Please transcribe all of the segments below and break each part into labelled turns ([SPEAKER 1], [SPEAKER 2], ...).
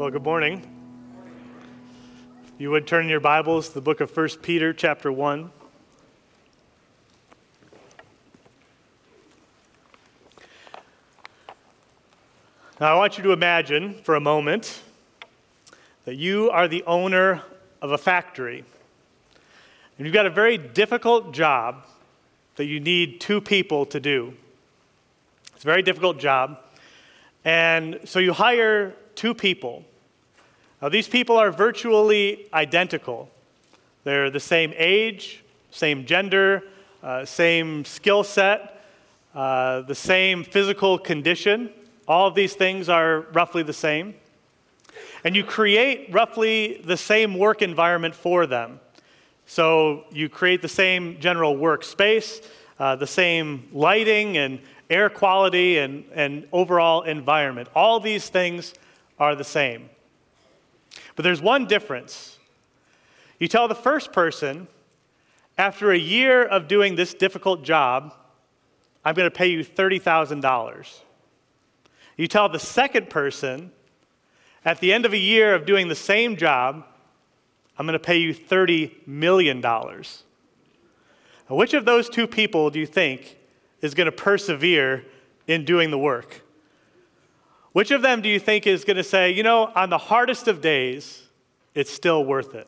[SPEAKER 1] Well, good morning. You would turn your Bibles to the book of 1 Peter, chapter 1. Now, I want you to imagine for a moment that you are the owner of a factory. And you've got a very difficult job that you need two people to do. It's a very difficult job. And so you hire two people. Now, these people are virtually identical. They're the same age, same gender, uh, same skill set, uh, the same physical condition. All of these things are roughly the same. And you create roughly the same work environment for them. So you create the same general workspace, uh, the same lighting and air quality and, and overall environment. All these things are the same. But there's one difference. You tell the first person, after a year of doing this difficult job, I'm going to pay you $30,000. You tell the second person, at the end of a year of doing the same job, I'm going to pay you $30 million. Now, which of those two people do you think is going to persevere in doing the work? Which of them do you think is going to say, you know, on the hardest of days, it's still worth it?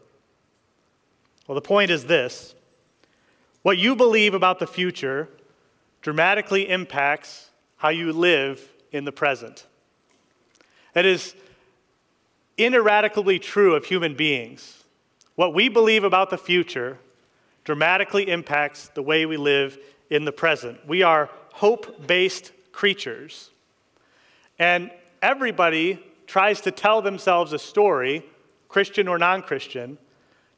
[SPEAKER 1] Well, the point is this what you believe about the future dramatically impacts how you live in the present. That is ineradicably true of human beings. What we believe about the future dramatically impacts the way we live in the present. We are hope based creatures. And everybody tries to tell themselves a story, Christian or non Christian,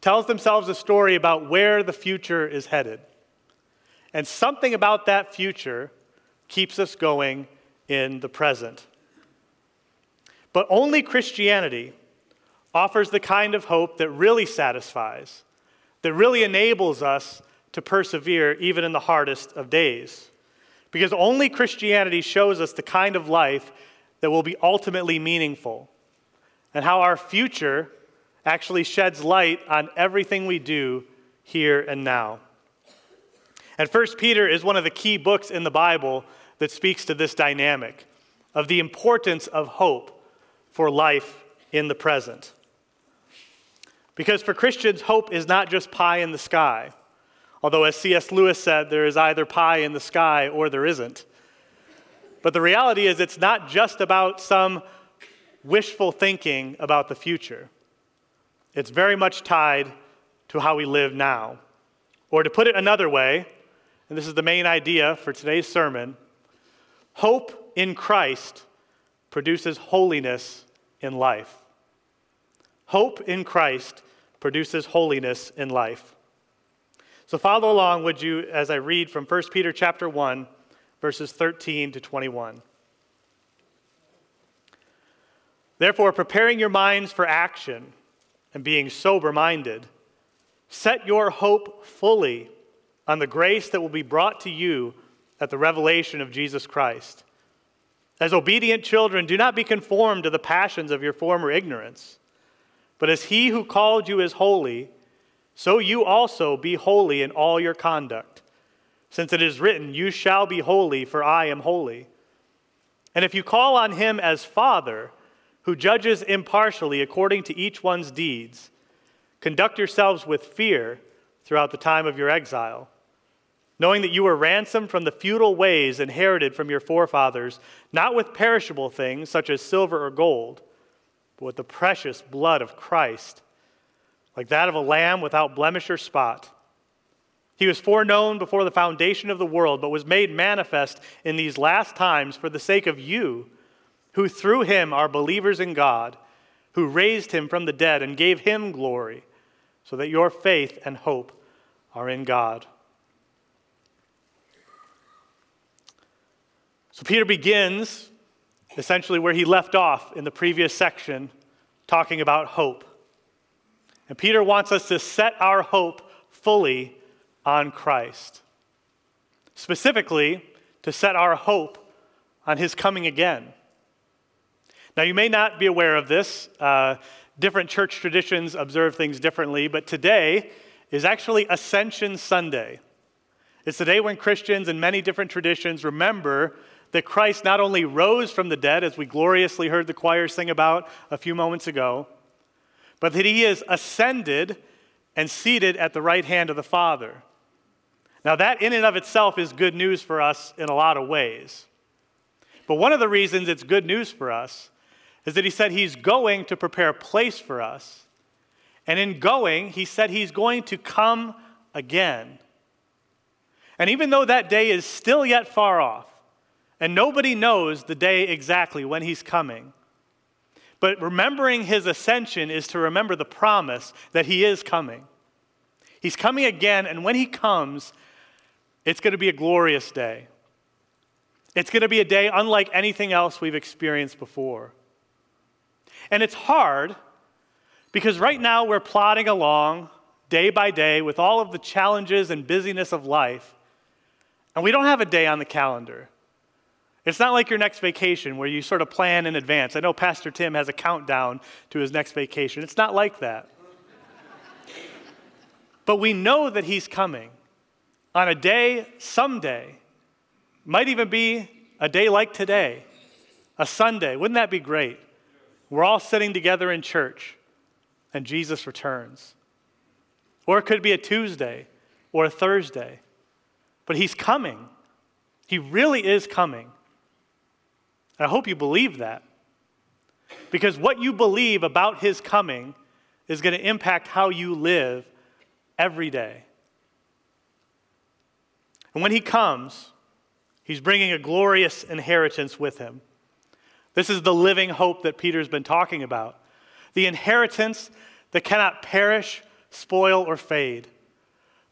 [SPEAKER 1] tells themselves a story about where the future is headed. And something about that future keeps us going in the present. But only Christianity offers the kind of hope that really satisfies, that really enables us to persevere even in the hardest of days. Because only Christianity shows us the kind of life that will be ultimately meaningful and how our future actually sheds light on everything we do here and now. And First Peter is one of the key books in the Bible that speaks to this dynamic of the importance of hope for life in the present. Because for Christians, hope is not just pie in the sky. Although, as C.S. Lewis said, there is either pie in the sky or there isn't. But the reality is, it's not just about some wishful thinking about the future. It's very much tied to how we live now. Or to put it another way, and this is the main idea for today's sermon hope in Christ produces holiness in life. Hope in Christ produces holiness in life. So follow along, would you, as I read from 1 Peter chapter 1, verses 13 to 21. Therefore, preparing your minds for action and being sober minded, set your hope fully on the grace that will be brought to you at the revelation of Jesus Christ. As obedient children, do not be conformed to the passions of your former ignorance, but as he who called you is holy, so you also be holy in all your conduct. Since it is written, You shall be holy, for I am holy. And if you call on him as Father, who judges impartially according to each one's deeds, conduct yourselves with fear throughout the time of your exile, knowing that you were ransomed from the futile ways inherited from your forefathers, not with perishable things such as silver or gold, but with the precious blood of Christ like that of a lamb without blemish or spot. He was foreknown before the foundation of the world, but was made manifest in these last times for the sake of you, who through him are believers in God, who raised him from the dead and gave him glory, so that your faith and hope are in God. So Peter begins essentially where he left off in the previous section, talking about hope. And Peter wants us to set our hope fully on Christ. Specifically, to set our hope on his coming again. Now, you may not be aware of this. Uh, different church traditions observe things differently, but today is actually Ascension Sunday. It's the day when Christians in many different traditions remember that Christ not only rose from the dead, as we gloriously heard the choir sing about a few moments ago, but that he is ascended and seated at the right hand of the Father. Now, that in and of itself is good news for us in a lot of ways. But one of the reasons it's good news for us is that he said he's going to prepare a place for us. And in going, he said he's going to come again. And even though that day is still yet far off, and nobody knows the day exactly when he's coming, but remembering his ascension is to remember the promise that he is coming. He's coming again, and when he comes, it's going to be a glorious day. It's going to be a day unlike anything else we've experienced before. And it's hard because right now we're plodding along day by day with all of the challenges and busyness of life, and we don't have a day on the calendar. It's not like your next vacation where you sort of plan in advance. I know Pastor Tim has a countdown to his next vacation. It's not like that. but we know that he's coming on a day someday. Might even be a day like today, a Sunday. Wouldn't that be great? We're all sitting together in church and Jesus returns. Or it could be a Tuesday or a Thursday. But he's coming. He really is coming. I hope you believe that. Because what you believe about his coming is going to impact how you live every day. And when he comes, he's bringing a glorious inheritance with him. This is the living hope that Peter's been talking about. The inheritance that cannot perish, spoil, or fade.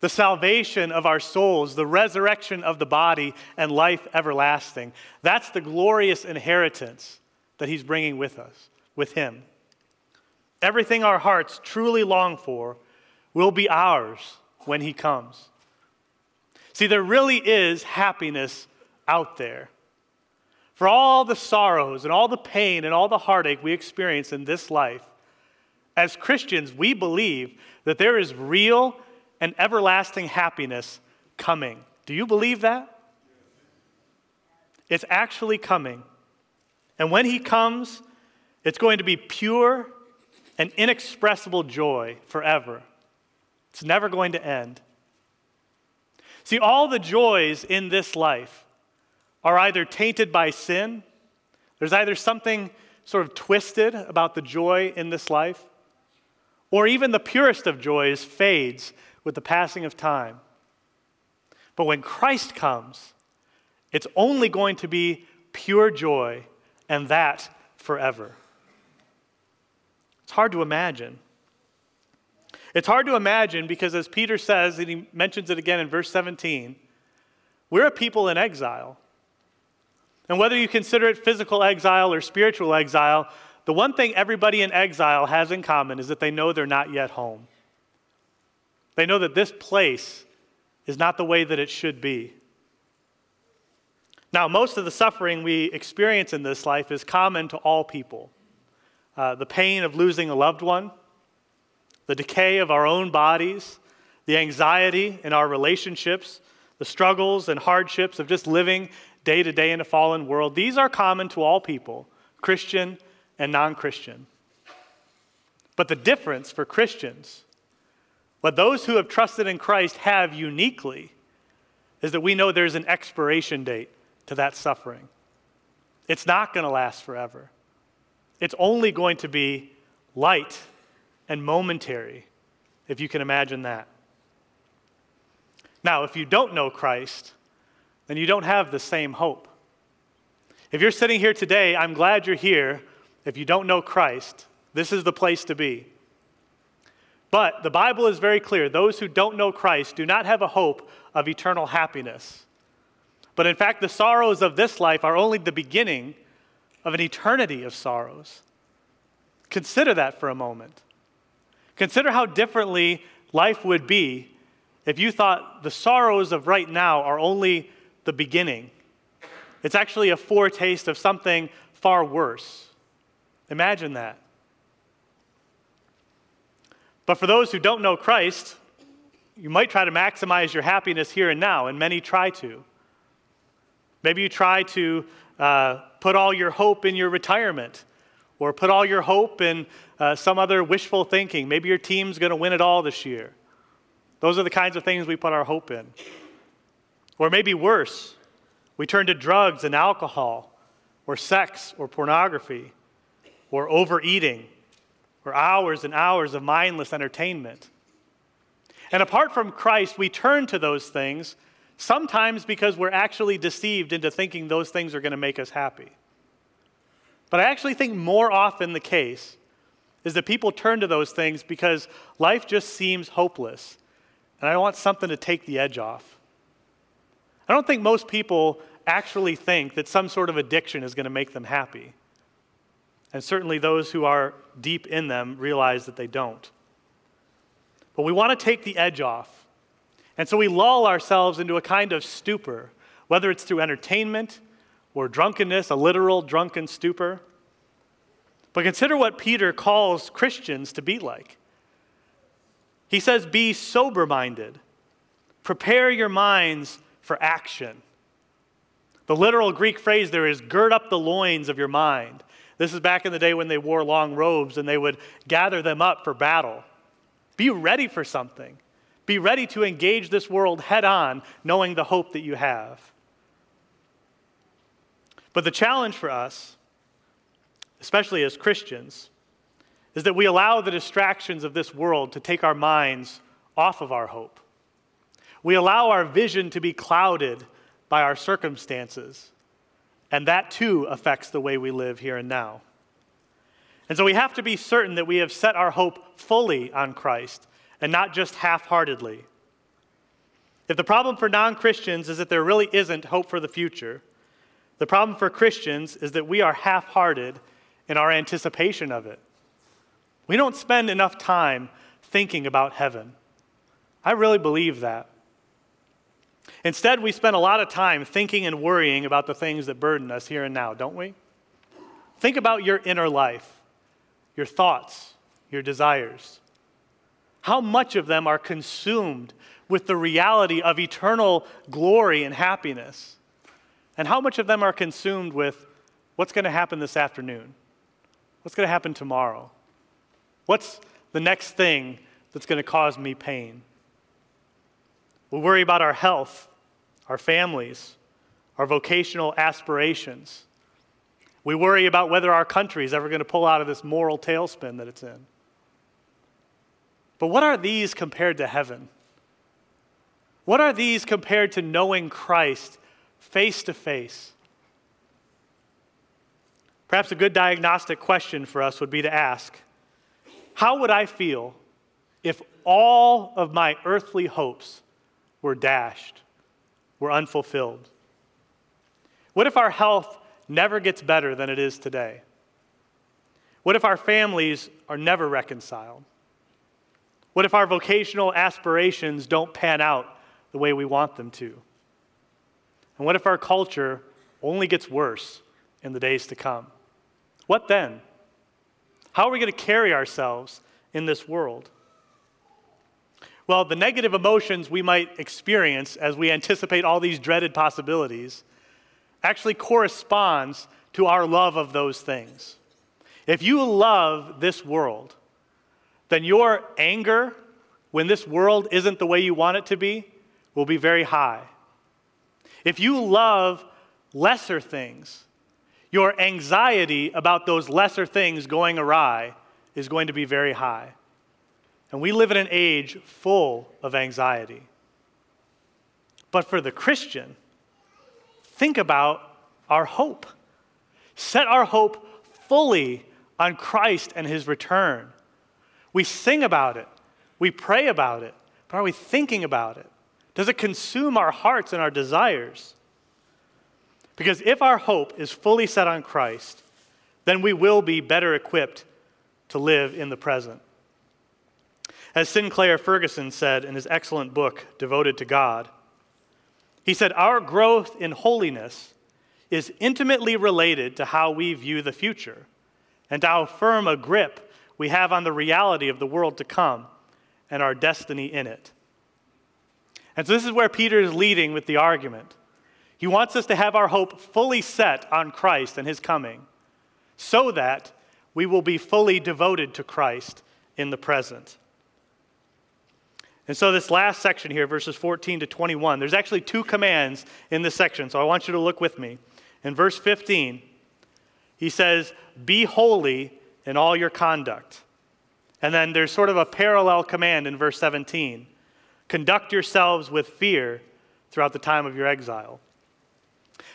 [SPEAKER 1] The salvation of our souls, the resurrection of the body, and life everlasting. That's the glorious inheritance that he's bringing with us, with him. Everything our hearts truly long for will be ours when he comes. See, there really is happiness out there. For all the sorrows and all the pain and all the heartache we experience in this life, as Christians, we believe that there is real and everlasting happiness coming. Do you believe that? It's actually coming. And when He comes, it's going to be pure and inexpressible joy forever. It's never going to end. See, all the joys in this life are either tainted by sin, there's either something sort of twisted about the joy in this life, or even the purest of joys fades with the passing of time. But when Christ comes, it's only going to be pure joy, and that forever. It's hard to imagine. It's hard to imagine because, as Peter says, and he mentions it again in verse 17, we're a people in exile. And whether you consider it physical exile or spiritual exile, the one thing everybody in exile has in common is that they know they're not yet home. They know that this place is not the way that it should be. Now, most of the suffering we experience in this life is common to all people uh, the pain of losing a loved one, the decay of our own bodies, the anxiety in our relationships, the struggles and hardships of just living day to day in a fallen world, these are common to all people, Christian and non Christian. But the difference for Christians, what those who have trusted in Christ have uniquely, is that we know there's an expiration date to that suffering. It's not going to last forever. It's only going to be light and momentary, if you can imagine that. Now, if you don't know Christ, then you don't have the same hope. If you're sitting here today, I'm glad you're here. If you don't know Christ, this is the place to be. But the Bible is very clear those who don't know Christ do not have a hope of eternal happiness. But in fact, the sorrows of this life are only the beginning of an eternity of sorrows. Consider that for a moment. Consider how differently life would be if you thought the sorrows of right now are only the beginning. It's actually a foretaste of something far worse. Imagine that. But for those who don't know Christ, you might try to maximize your happiness here and now, and many try to. Maybe you try to uh, put all your hope in your retirement or put all your hope in uh, some other wishful thinking. Maybe your team's going to win it all this year. Those are the kinds of things we put our hope in. Or maybe worse, we turn to drugs and alcohol, or sex, or pornography, or overeating, or hours and hours of mindless entertainment. And apart from Christ, we turn to those things sometimes because we're actually deceived into thinking those things are going to make us happy. But I actually think more often the case is that people turn to those things because life just seems hopeless. And I want something to take the edge off. I don't think most people actually think that some sort of addiction is going to make them happy. And certainly those who are deep in them realize that they don't. But we want to take the edge off. And so we lull ourselves into a kind of stupor, whether it's through entertainment or drunkenness, a literal drunken stupor. But consider what Peter calls Christians to be like. He says, Be sober minded, prepare your minds for action. The literal Greek phrase there is gird up the loins of your mind. This is back in the day when they wore long robes and they would gather them up for battle. Be ready for something. Be ready to engage this world head on, knowing the hope that you have. But the challenge for us, especially as Christians, is that we allow the distractions of this world to take our minds off of our hope. We allow our vision to be clouded by our circumstances, and that too affects the way we live here and now. And so we have to be certain that we have set our hope fully on Christ and not just half heartedly. If the problem for non Christians is that there really isn't hope for the future, the problem for Christians is that we are half hearted in our anticipation of it. We don't spend enough time thinking about heaven. I really believe that. Instead, we spend a lot of time thinking and worrying about the things that burden us here and now, don't we? Think about your inner life, your thoughts, your desires. How much of them are consumed with the reality of eternal glory and happiness? And how much of them are consumed with what's going to happen this afternoon? What's going to happen tomorrow? What's the next thing that's going to cause me pain? We worry about our health, our families, our vocational aspirations. We worry about whether our country is ever going to pull out of this moral tailspin that it's in. But what are these compared to heaven? What are these compared to knowing Christ face to face? Perhaps a good diagnostic question for us would be to ask How would I feel if all of my earthly hopes were dashed, were unfulfilled? What if our health never gets better than it is today? What if our families are never reconciled? What if our vocational aspirations don't pan out the way we want them to? And what if our culture only gets worse in the days to come? What then? How are we going to carry ourselves in this world? Well, the negative emotions we might experience as we anticipate all these dreaded possibilities actually corresponds to our love of those things. If you love this world, then your anger when this world isn't the way you want it to be will be very high. If you love lesser things, your anxiety about those lesser things going awry is going to be very high. And we live in an age full of anxiety. But for the Christian, think about our hope. Set our hope fully on Christ and his return. We sing about it, we pray about it, but are we thinking about it? Does it consume our hearts and our desires? Because if our hope is fully set on Christ, then we will be better equipped to live in the present. As Sinclair Ferguson said in his excellent book, Devoted to God, he said, Our growth in holiness is intimately related to how we view the future and how firm a grip we have on the reality of the world to come and our destiny in it. And so, this is where Peter is leading with the argument. He wants us to have our hope fully set on Christ and his coming so that we will be fully devoted to Christ in the present. And so, this last section here, verses 14 to 21, there's actually two commands in this section. So, I want you to look with me. In verse 15, he says, Be holy in all your conduct. And then there's sort of a parallel command in verse 17 Conduct yourselves with fear throughout the time of your exile.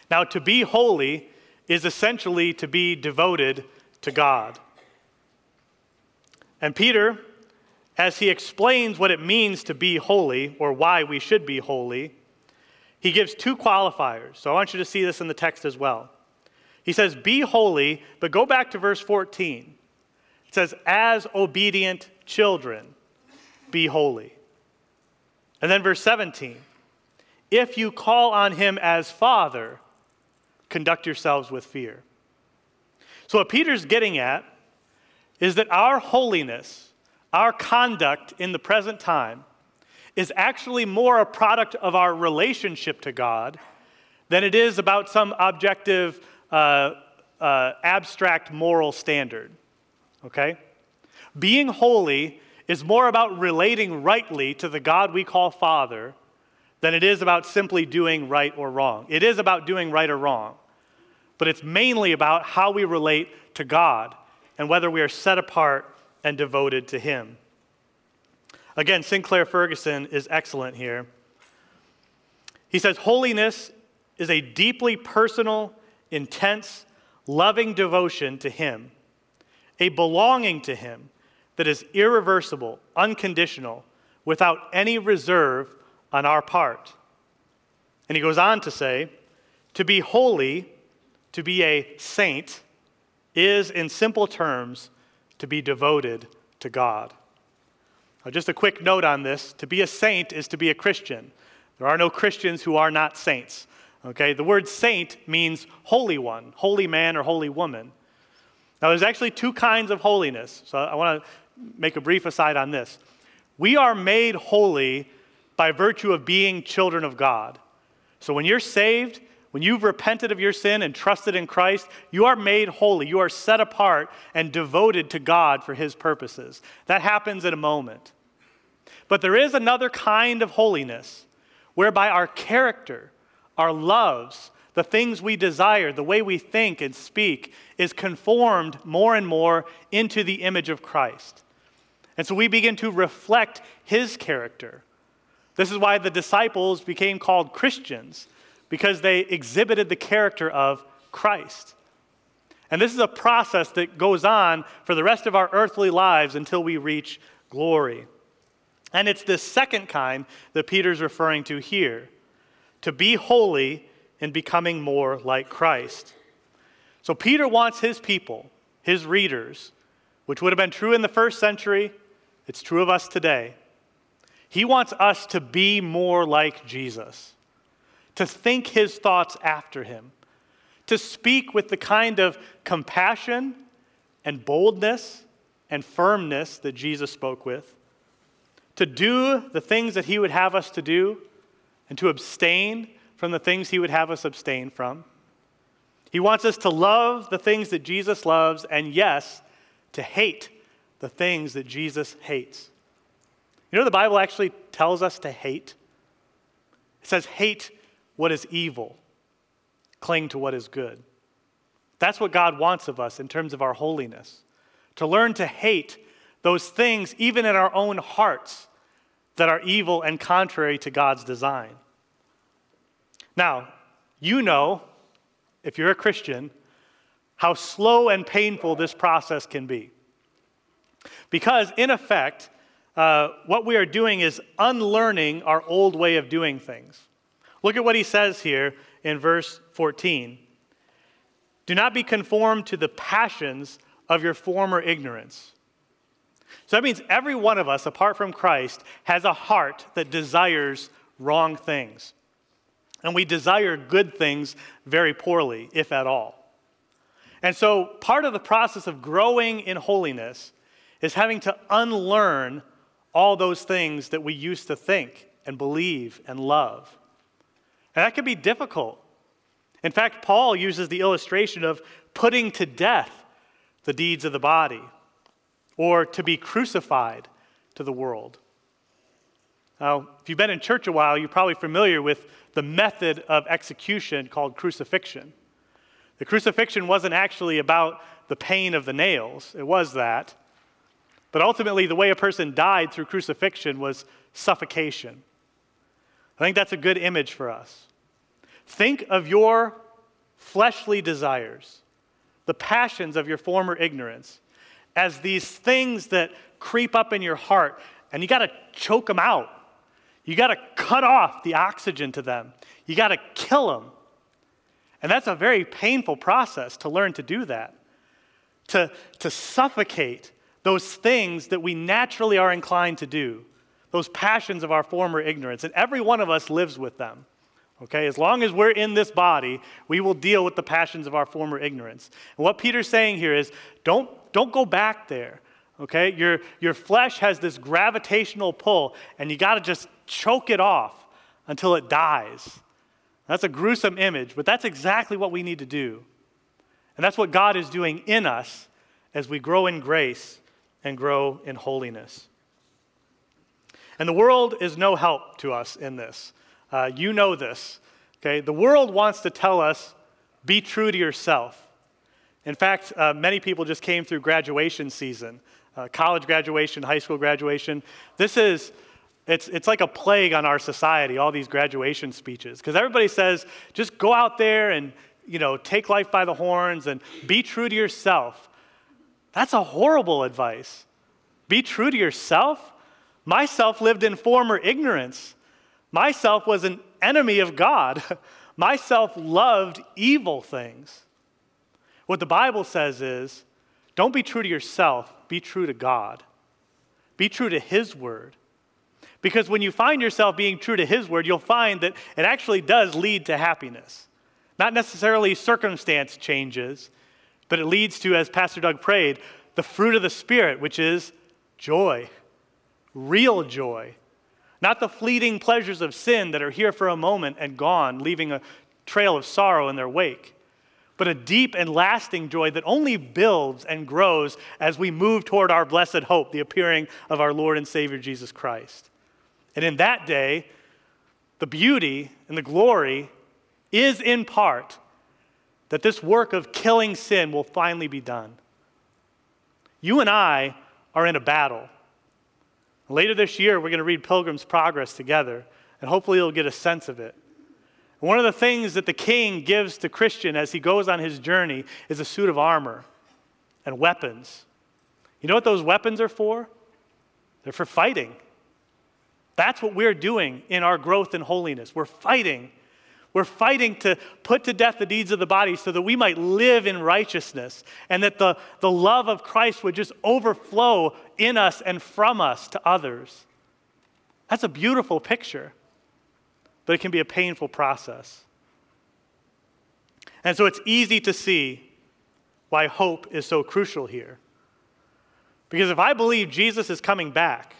[SPEAKER 1] Now, to be holy is essentially to be devoted to God. And Peter, as he explains what it means to be holy or why we should be holy, he gives two qualifiers. So I want you to see this in the text as well. He says, Be holy, but go back to verse 14. It says, As obedient children, be holy. And then verse 17, If you call on him as Father, conduct yourselves with fear. So, what Peter's getting at is that our holiness, our conduct in the present time, is actually more a product of our relationship to God than it is about some objective, uh, uh, abstract moral standard. Okay? Being holy is more about relating rightly to the God we call Father than it is about simply doing right or wrong. It is about doing right or wrong, but it's mainly about how we relate to God and whether we are set apart and devoted to Him. Again, Sinclair Ferguson is excellent here. He says, Holiness is a deeply personal, intense, loving devotion to Him, a belonging to Him that is irreversible, unconditional, without any reserve on our part. And he goes on to say, to be holy, to be a saint, is, in simple terms, to be devoted to God. Now, just a quick note on this to be a saint is to be a Christian. There are no Christians who are not saints. Okay, the word saint means holy one, holy man or holy woman. Now, there's actually two kinds of holiness. So I want to make a brief aside on this. We are made holy by virtue of being children of God. So when you're saved, when you've repented of your sin and trusted in Christ, you are made holy. You are set apart and devoted to God for His purposes. That happens in a moment. But there is another kind of holiness whereby our character, our loves, the things we desire, the way we think and speak, is conformed more and more into the image of Christ. And so we begin to reflect his character. This is why the disciples became called Christians, because they exhibited the character of Christ. And this is a process that goes on for the rest of our earthly lives until we reach glory. And it's this second kind that Peter's referring to here to be holy in becoming more like Christ. So Peter wants his people, his readers, which would have been true in the first century, it's true of us today. He wants us to be more like Jesus, to think his thoughts after him, to speak with the kind of compassion and boldness and firmness that Jesus spoke with, to do the things that he would have us to do, and to abstain from the things he would have us abstain from. He wants us to love the things that Jesus loves, and yes, to hate the things that Jesus hates. You know, the Bible actually tells us to hate. It says, hate what is evil, cling to what is good. That's what God wants of us in terms of our holiness to learn to hate those things, even in our own hearts, that are evil and contrary to God's design. Now, you know, if you're a Christian, how slow and painful this process can be. Because, in effect, uh, what we are doing is unlearning our old way of doing things. Look at what he says here in verse 14. Do not be conformed to the passions of your former ignorance. So that means every one of us, apart from Christ, has a heart that desires wrong things. And we desire good things very poorly, if at all. And so, part of the process of growing in holiness is having to unlearn all those things that we used to think and believe and love. And that can be difficult. In fact, Paul uses the illustration of putting to death the deeds of the body or to be crucified to the world. Now, if you've been in church a while, you're probably familiar with the method of execution called crucifixion. The crucifixion wasn't actually about the pain of the nails, it was that. But ultimately, the way a person died through crucifixion was suffocation. I think that's a good image for us. Think of your fleshly desires, the passions of your former ignorance, as these things that creep up in your heart, and you got to choke them out. You got to cut off the oxygen to them. You got to kill them. And that's a very painful process to learn to do that. To, to suffocate those things that we naturally are inclined to do, those passions of our former ignorance. And every one of us lives with them. Okay, as long as we're in this body, we will deal with the passions of our former ignorance. And what Peter's saying here is don't, don't go back there. Okay, your, your flesh has this gravitational pull, and you got to just choke it off until it dies. That's a gruesome image, but that's exactly what we need to do. And that's what God is doing in us as we grow in grace and grow in holiness. And the world is no help to us in this. Uh, you know this. Okay? The world wants to tell us, be true to yourself. In fact, uh, many people just came through graduation season, uh, college graduation, high school graduation. This is, it's, it's like a plague on our society, all these graduation speeches. Because everybody says, just go out there and, you know, take life by the horns and be true to yourself. That's a horrible advice. Be true to yourself? Myself lived in former ignorance. Myself was an enemy of God. Myself loved evil things. What the Bible says is don't be true to yourself, be true to God. Be true to His word. Because when you find yourself being true to His word, you'll find that it actually does lead to happiness. Not necessarily circumstance changes, but it leads to, as Pastor Doug prayed, the fruit of the Spirit, which is joy, real joy. Not the fleeting pleasures of sin that are here for a moment and gone, leaving a trail of sorrow in their wake but a deep and lasting joy that only builds and grows as we move toward our blessed hope, the appearing of our Lord and Savior Jesus Christ. And in that day, the beauty and the glory is in part that this work of killing sin will finally be done. You and I are in a battle. Later this year, we're going to read Pilgrim's Progress together, and hopefully, you'll get a sense of it. One of the things that the king gives to Christian as he goes on his journey is a suit of armor and weapons. You know what those weapons are for? They're for fighting. That's what we're doing in our growth in holiness. We're fighting. We're fighting to put to death the deeds of the body so that we might live in righteousness and that the, the love of Christ would just overflow in us and from us to others. That's a beautiful picture but it can be a painful process. And so it's easy to see why hope is so crucial here. Because if I believe Jesus is coming back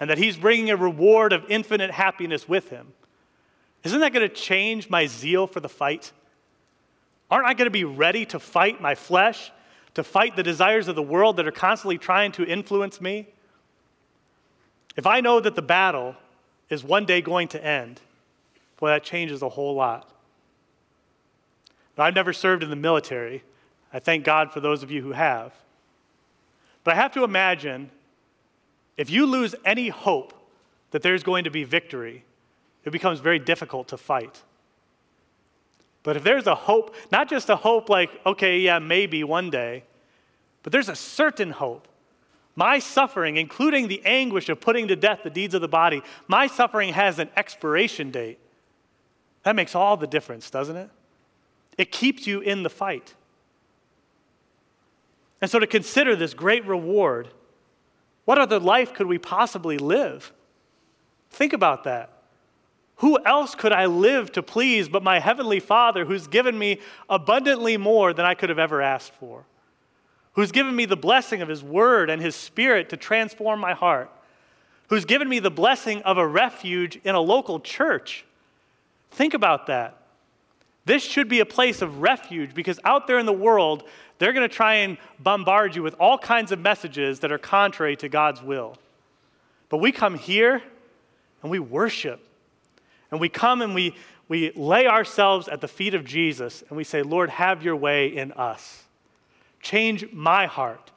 [SPEAKER 1] and that he's bringing a reward of infinite happiness with him, isn't that going to change my zeal for the fight? Aren't I going to be ready to fight my flesh, to fight the desires of the world that are constantly trying to influence me? If I know that the battle is one day going to end, Boy, that changes a whole lot. Now, I've never served in the military. I thank God for those of you who have. But I have to imagine if you lose any hope that there's going to be victory, it becomes very difficult to fight. But if there's a hope, not just a hope like, okay, yeah, maybe one day, but there's a certain hope. My suffering, including the anguish of putting to death the deeds of the body, my suffering has an expiration date. That makes all the difference, doesn't it? It keeps you in the fight. And so, to consider this great reward, what other life could we possibly live? Think about that. Who else could I live to please but my heavenly Father who's given me abundantly more than I could have ever asked for? Who's given me the blessing of his word and his spirit to transform my heart? Who's given me the blessing of a refuge in a local church? Think about that. This should be a place of refuge because out there in the world, they're going to try and bombard you with all kinds of messages that are contrary to God's will. But we come here and we worship. And we come and we, we lay ourselves at the feet of Jesus and we say, Lord, have your way in us. Change my heart.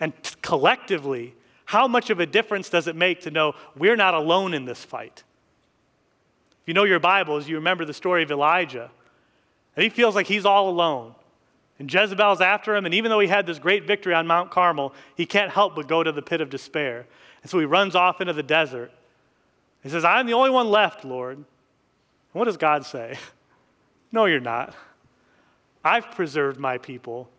[SPEAKER 1] And collectively, how much of a difference does it make to know we're not alone in this fight? If you know your Bibles, you remember the story of Elijah. And he feels like he's all alone. And Jezebel's after him, and even though he had this great victory on Mount Carmel, he can't help but go to the pit of despair. And so he runs off into the desert. He says, I'm the only one left, Lord. What does God say? No, you're not. I've preserved my people.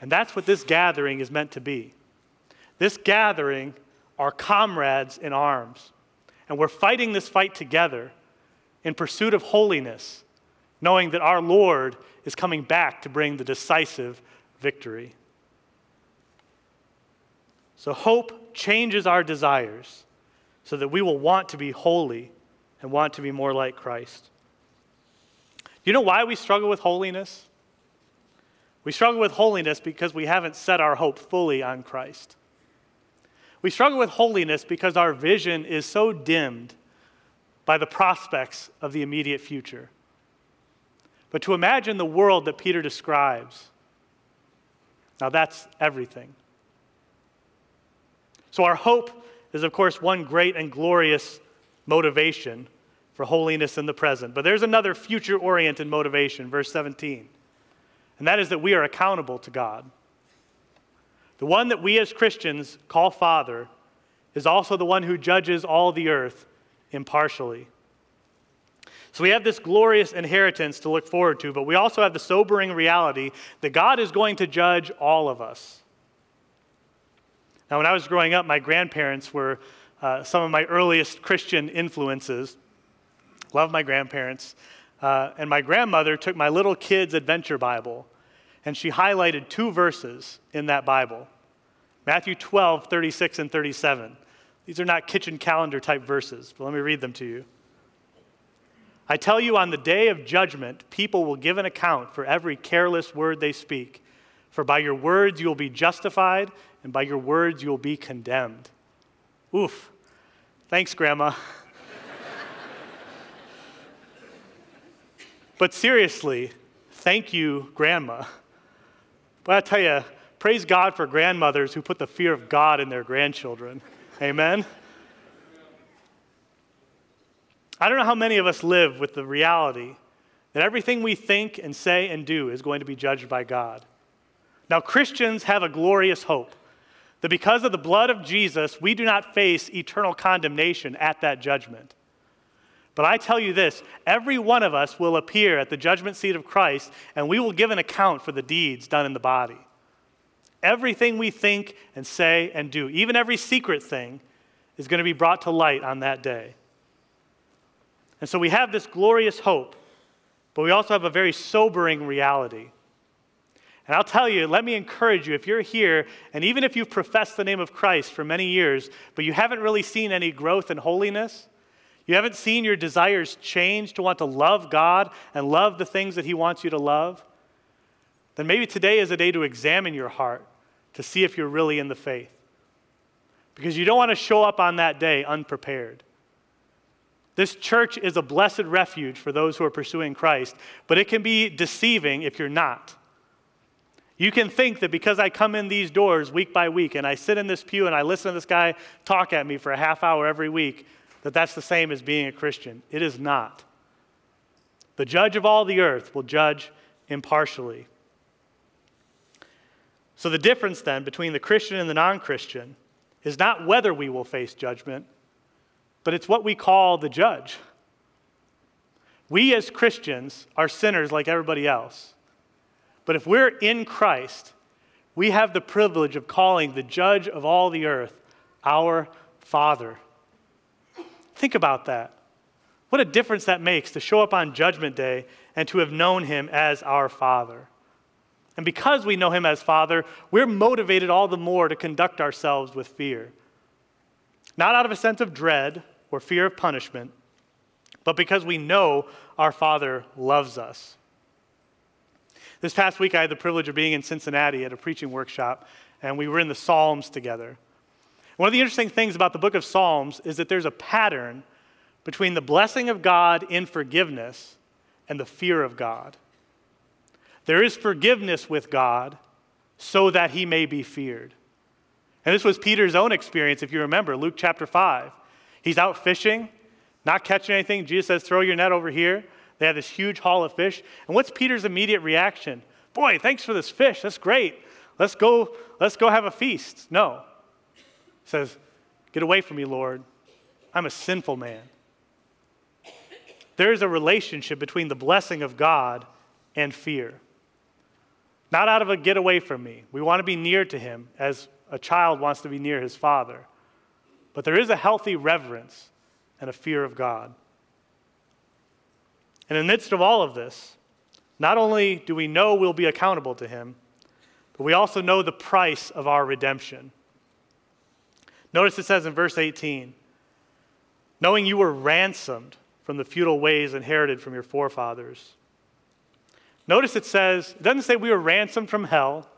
[SPEAKER 1] And that's what this gathering is meant to be. This gathering are comrades in arms. And we're fighting this fight together in pursuit of holiness knowing that our Lord is coming back to bring the decisive victory. So, hope changes our desires so that we will want to be holy and want to be more like Christ. Do you know why we struggle with holiness? We struggle with holiness because we haven't set our hope fully on Christ. We struggle with holiness because our vision is so dimmed by the prospects of the immediate future. But to imagine the world that Peter describes, now that's everything. So, our hope is, of course, one great and glorious motivation for holiness in the present. But there's another future oriented motivation, verse 17, and that is that we are accountable to God. The one that we as Christians call Father is also the one who judges all the earth impartially. So we have this glorious inheritance to look forward to, but we also have the sobering reality that God is going to judge all of us. Now, when I was growing up, my grandparents were uh, some of my earliest Christian influences. Love my grandparents. Uh, and my grandmother took my little kid's adventure Bible and she highlighted two verses in that Bible Matthew 12, 36 and 37. These are not kitchen calendar type verses, but let me read them to you. I tell you, on the day of judgment, people will give an account for every careless word they speak. For by your words you will be justified, and by your words you will be condemned. Oof. Thanks, Grandma. but seriously, thank you, Grandma. But I tell you, praise God for grandmothers who put the fear of God in their grandchildren. Amen. I don't know how many of us live with the reality that everything we think and say and do is going to be judged by God. Now, Christians have a glorious hope that because of the blood of Jesus, we do not face eternal condemnation at that judgment. But I tell you this every one of us will appear at the judgment seat of Christ, and we will give an account for the deeds done in the body. Everything we think and say and do, even every secret thing, is going to be brought to light on that day. And so we have this glorious hope, but we also have a very sobering reality. And I'll tell you, let me encourage you if you're here, and even if you've professed the name of Christ for many years, but you haven't really seen any growth in holiness, you haven't seen your desires change to want to love God and love the things that He wants you to love, then maybe today is a day to examine your heart to see if you're really in the faith. Because you don't want to show up on that day unprepared. This church is a blessed refuge for those who are pursuing Christ, but it can be deceiving if you're not. You can think that because I come in these doors week by week and I sit in this pew and I listen to this guy talk at me for a half hour every week, that that's the same as being a Christian. It is not. The judge of all the earth will judge impartially. So, the difference then between the Christian and the non Christian is not whether we will face judgment, but it's what we call the judge. We as Christians are sinners like everybody else. But if we're in Christ, we have the privilege of calling the judge of all the earth our Father. Think about that. What a difference that makes to show up on Judgment Day and to have known Him as our Father. And because we know Him as Father, we're motivated all the more to conduct ourselves with fear. Not out of a sense of dread or fear of punishment, but because we know our Father loves us. This past week, I had the privilege of being in Cincinnati at a preaching workshop, and we were in the Psalms together. One of the interesting things about the book of Psalms is that there's a pattern between the blessing of God in forgiveness and the fear of God. There is forgiveness with God so that he may be feared. And this was Peter's own experience, if you remember, Luke chapter 5. He's out fishing, not catching anything. Jesus says, Throw your net over here. They had this huge haul of fish. And what's Peter's immediate reaction? Boy, thanks for this fish. That's great. Let's go, let's go have a feast. No. He says, Get away from me, Lord. I'm a sinful man. There is a relationship between the blessing of God and fear. Not out of a get away from me. We want to be near to Him as a child wants to be near his father. But there is a healthy reverence and a fear of God. And in the midst of all of this, not only do we know we'll be accountable to Him, but we also know the price of our redemption. Notice it says in verse 18 knowing you were ransomed from the futile ways inherited from your forefathers. Notice it says, it doesn't say we were ransomed from hell,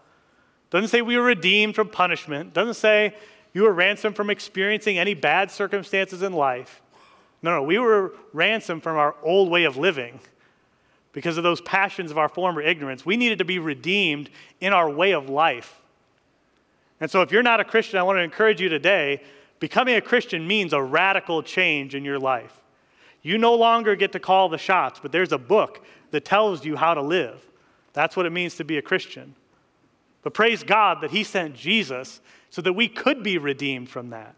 [SPEAKER 1] doesn't say we were redeemed from punishment, doesn't say you were ransomed from experiencing any bad circumstances in life. No, no, we were ransomed from our old way of living because of those passions of our former ignorance. We needed to be redeemed in our way of life. And so, if you're not a Christian, I want to encourage you today becoming a Christian means a radical change in your life. You no longer get to call the shots, but there's a book that tells you how to live. That's what it means to be a Christian. But praise God that He sent Jesus so that we could be redeemed from that.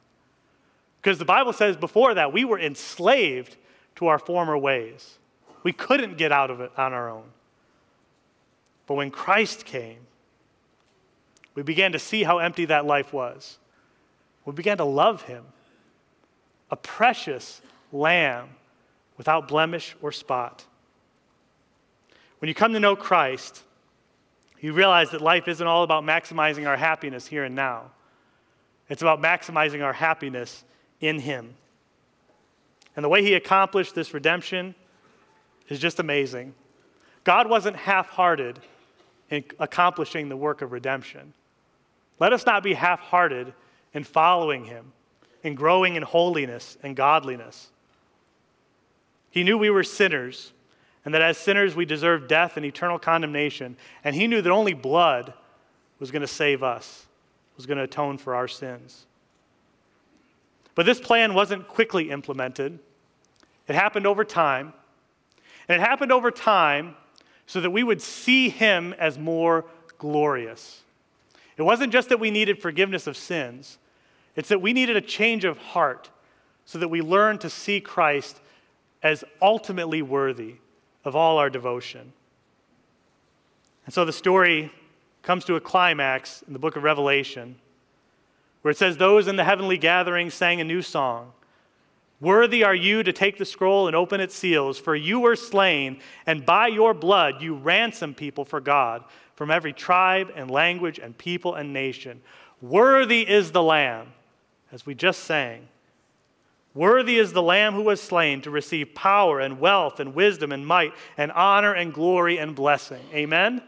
[SPEAKER 1] Because the Bible says before that we were enslaved to our former ways. We couldn't get out of it on our own. But when Christ came, we began to see how empty that life was. We began to love Him, a precious lamb without blemish or spot. When you come to know Christ, you realize that life isn't all about maximizing our happiness here and now. It's about maximizing our happiness in Him. And the way He accomplished this redemption is just amazing. God wasn't half hearted in accomplishing the work of redemption. Let us not be half hearted in following Him, in growing in holiness and godliness. He knew we were sinners and that as sinners we deserved death and eternal condemnation. And he knew that only blood was going to save us, was going to atone for our sins. But this plan wasn't quickly implemented, it happened over time. And it happened over time so that we would see him as more glorious. It wasn't just that we needed forgiveness of sins, it's that we needed a change of heart so that we learned to see Christ as ultimately worthy of all our devotion. And so the story comes to a climax in the book of Revelation, where it says, Those in the heavenly gathering sang a new song. Worthy are you to take the scroll and open its seals, for you were slain, and by your blood you ransomed people for God from every tribe and language and people and nation. Worthy is the Lamb, as we just sang, Worthy is the Lamb who was slain to receive power and wealth and wisdom and might and honor and glory and blessing. Amen?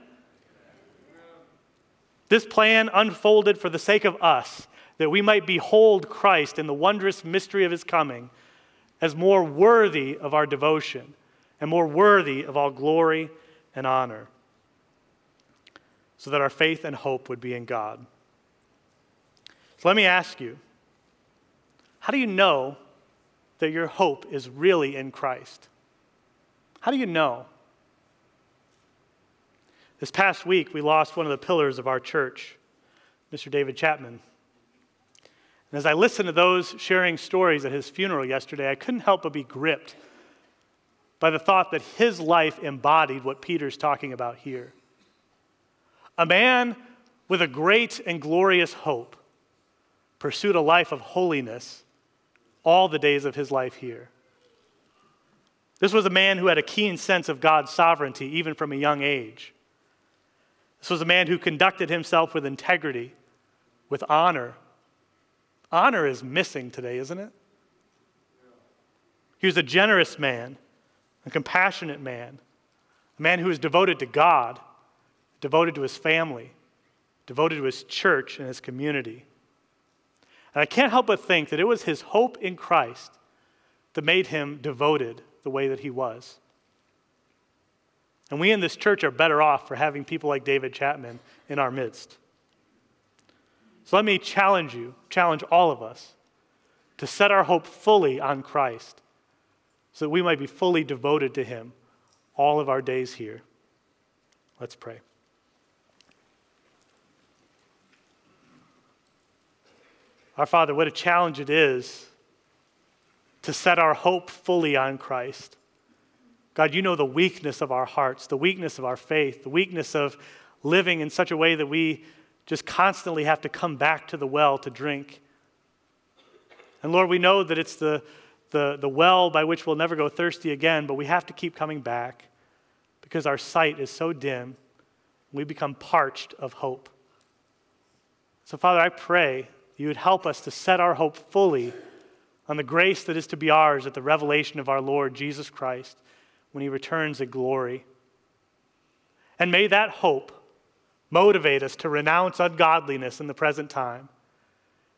[SPEAKER 1] This plan unfolded for the sake of us, that we might behold Christ in the wondrous mystery of his coming as more worthy of our devotion and more worthy of all glory and honor, so that our faith and hope would be in God. So let me ask you how do you know that your hope is really in Christ? How do you know? This past week, we lost one of the pillars of our church, Mr. David Chapman. And as I listened to those sharing stories at his funeral yesterday, I couldn't help but be gripped by the thought that his life embodied what Peter's talking about here. A man with a great and glorious hope pursued a life of holiness all the days of his life here. This was a man who had a keen sense of God's sovereignty, even from a young age. This was a man who conducted himself with integrity, with honor. Honor is missing today, isn't it? He was a generous man, a compassionate man, a man who was devoted to God, devoted to his family, devoted to his church and his community. And I can't help but think that it was his hope in Christ that made him devoted the way that he was. And we in this church are better off for having people like David Chapman in our midst. So let me challenge you, challenge all of us, to set our hope fully on Christ so that we might be fully devoted to him all of our days here. Let's pray. Our Father, what a challenge it is to set our hope fully on Christ. God, you know the weakness of our hearts, the weakness of our faith, the weakness of living in such a way that we just constantly have to come back to the well to drink. And Lord, we know that it's the, the, the well by which we'll never go thirsty again, but we have to keep coming back because our sight is so dim, we become parched of hope. So, Father, I pray you would help us to set our hope fully on the grace that is to be ours at the revelation of our Lord Jesus Christ when he returns in glory. And may that hope motivate us to renounce ungodliness in the present time.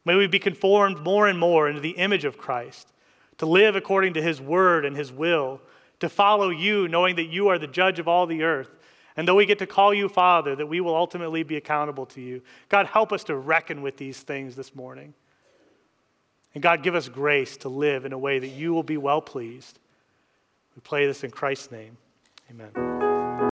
[SPEAKER 1] May we be conformed more and more into the image of Christ, to live according to his word and his will, to follow you, knowing that you are the judge of all the earth and though we get to call you Father, that we will ultimately be accountable to you. God, help us to reckon with these things this morning. And God, give us grace to live in a way that you will be well pleased. We pray this in Christ's name. Amen.